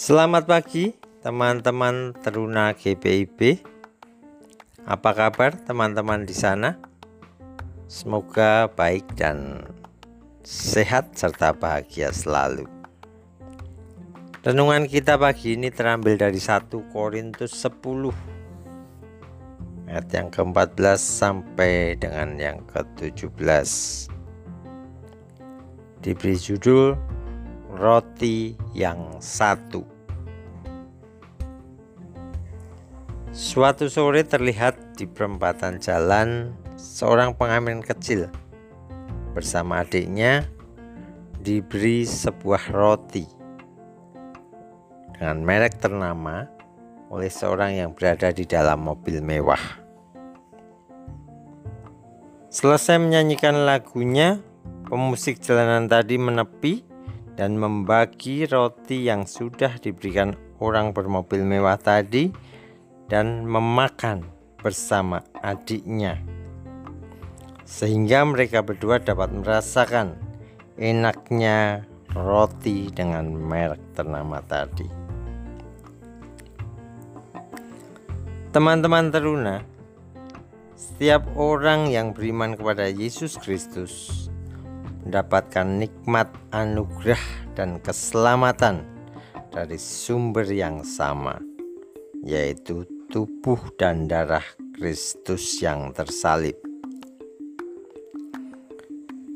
Selamat pagi teman-teman teruna GPIB. Apa kabar teman-teman di sana? Semoga baik dan sehat serta bahagia selalu. Renungan kita pagi ini terambil dari 1 Korintus 10 ayat yang ke-14 sampai dengan yang ke-17. Diberi judul roti yang satu. Suatu sore terlihat di perempatan jalan seorang pengamen kecil bersama adiknya diberi sebuah roti dengan merek ternama oleh seorang yang berada di dalam mobil mewah. Selesai menyanyikan lagunya, pemusik jalanan tadi menepi dan membagi roti yang sudah diberikan orang bermobil mewah tadi dan memakan bersama adiknya. Sehingga mereka berdua dapat merasakan enaknya roti dengan merek ternama tadi. Teman-teman teruna, setiap orang yang beriman kepada Yesus Kristus mendapatkan nikmat anugerah dan keselamatan dari sumber yang sama, yaitu tubuh dan darah Kristus yang tersalib.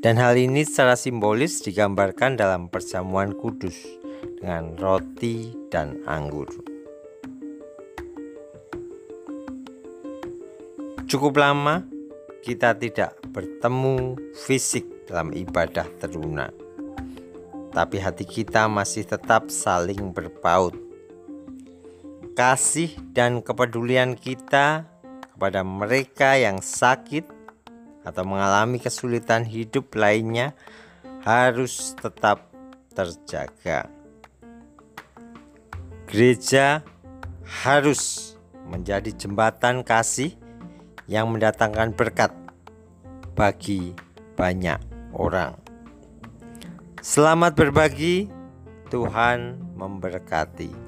Dan hal ini secara simbolis digambarkan dalam perjamuan kudus dengan roti dan anggur. Cukup lama kita tidak bertemu fisik dalam ibadah teruna. Tapi hati kita masih tetap saling berpaut. Kasih dan kepedulian kita kepada mereka yang sakit atau mengalami kesulitan hidup lainnya harus tetap terjaga. Gereja harus menjadi jembatan kasih yang mendatangkan berkat bagi banyak orang. Selamat berbagi, Tuhan memberkati.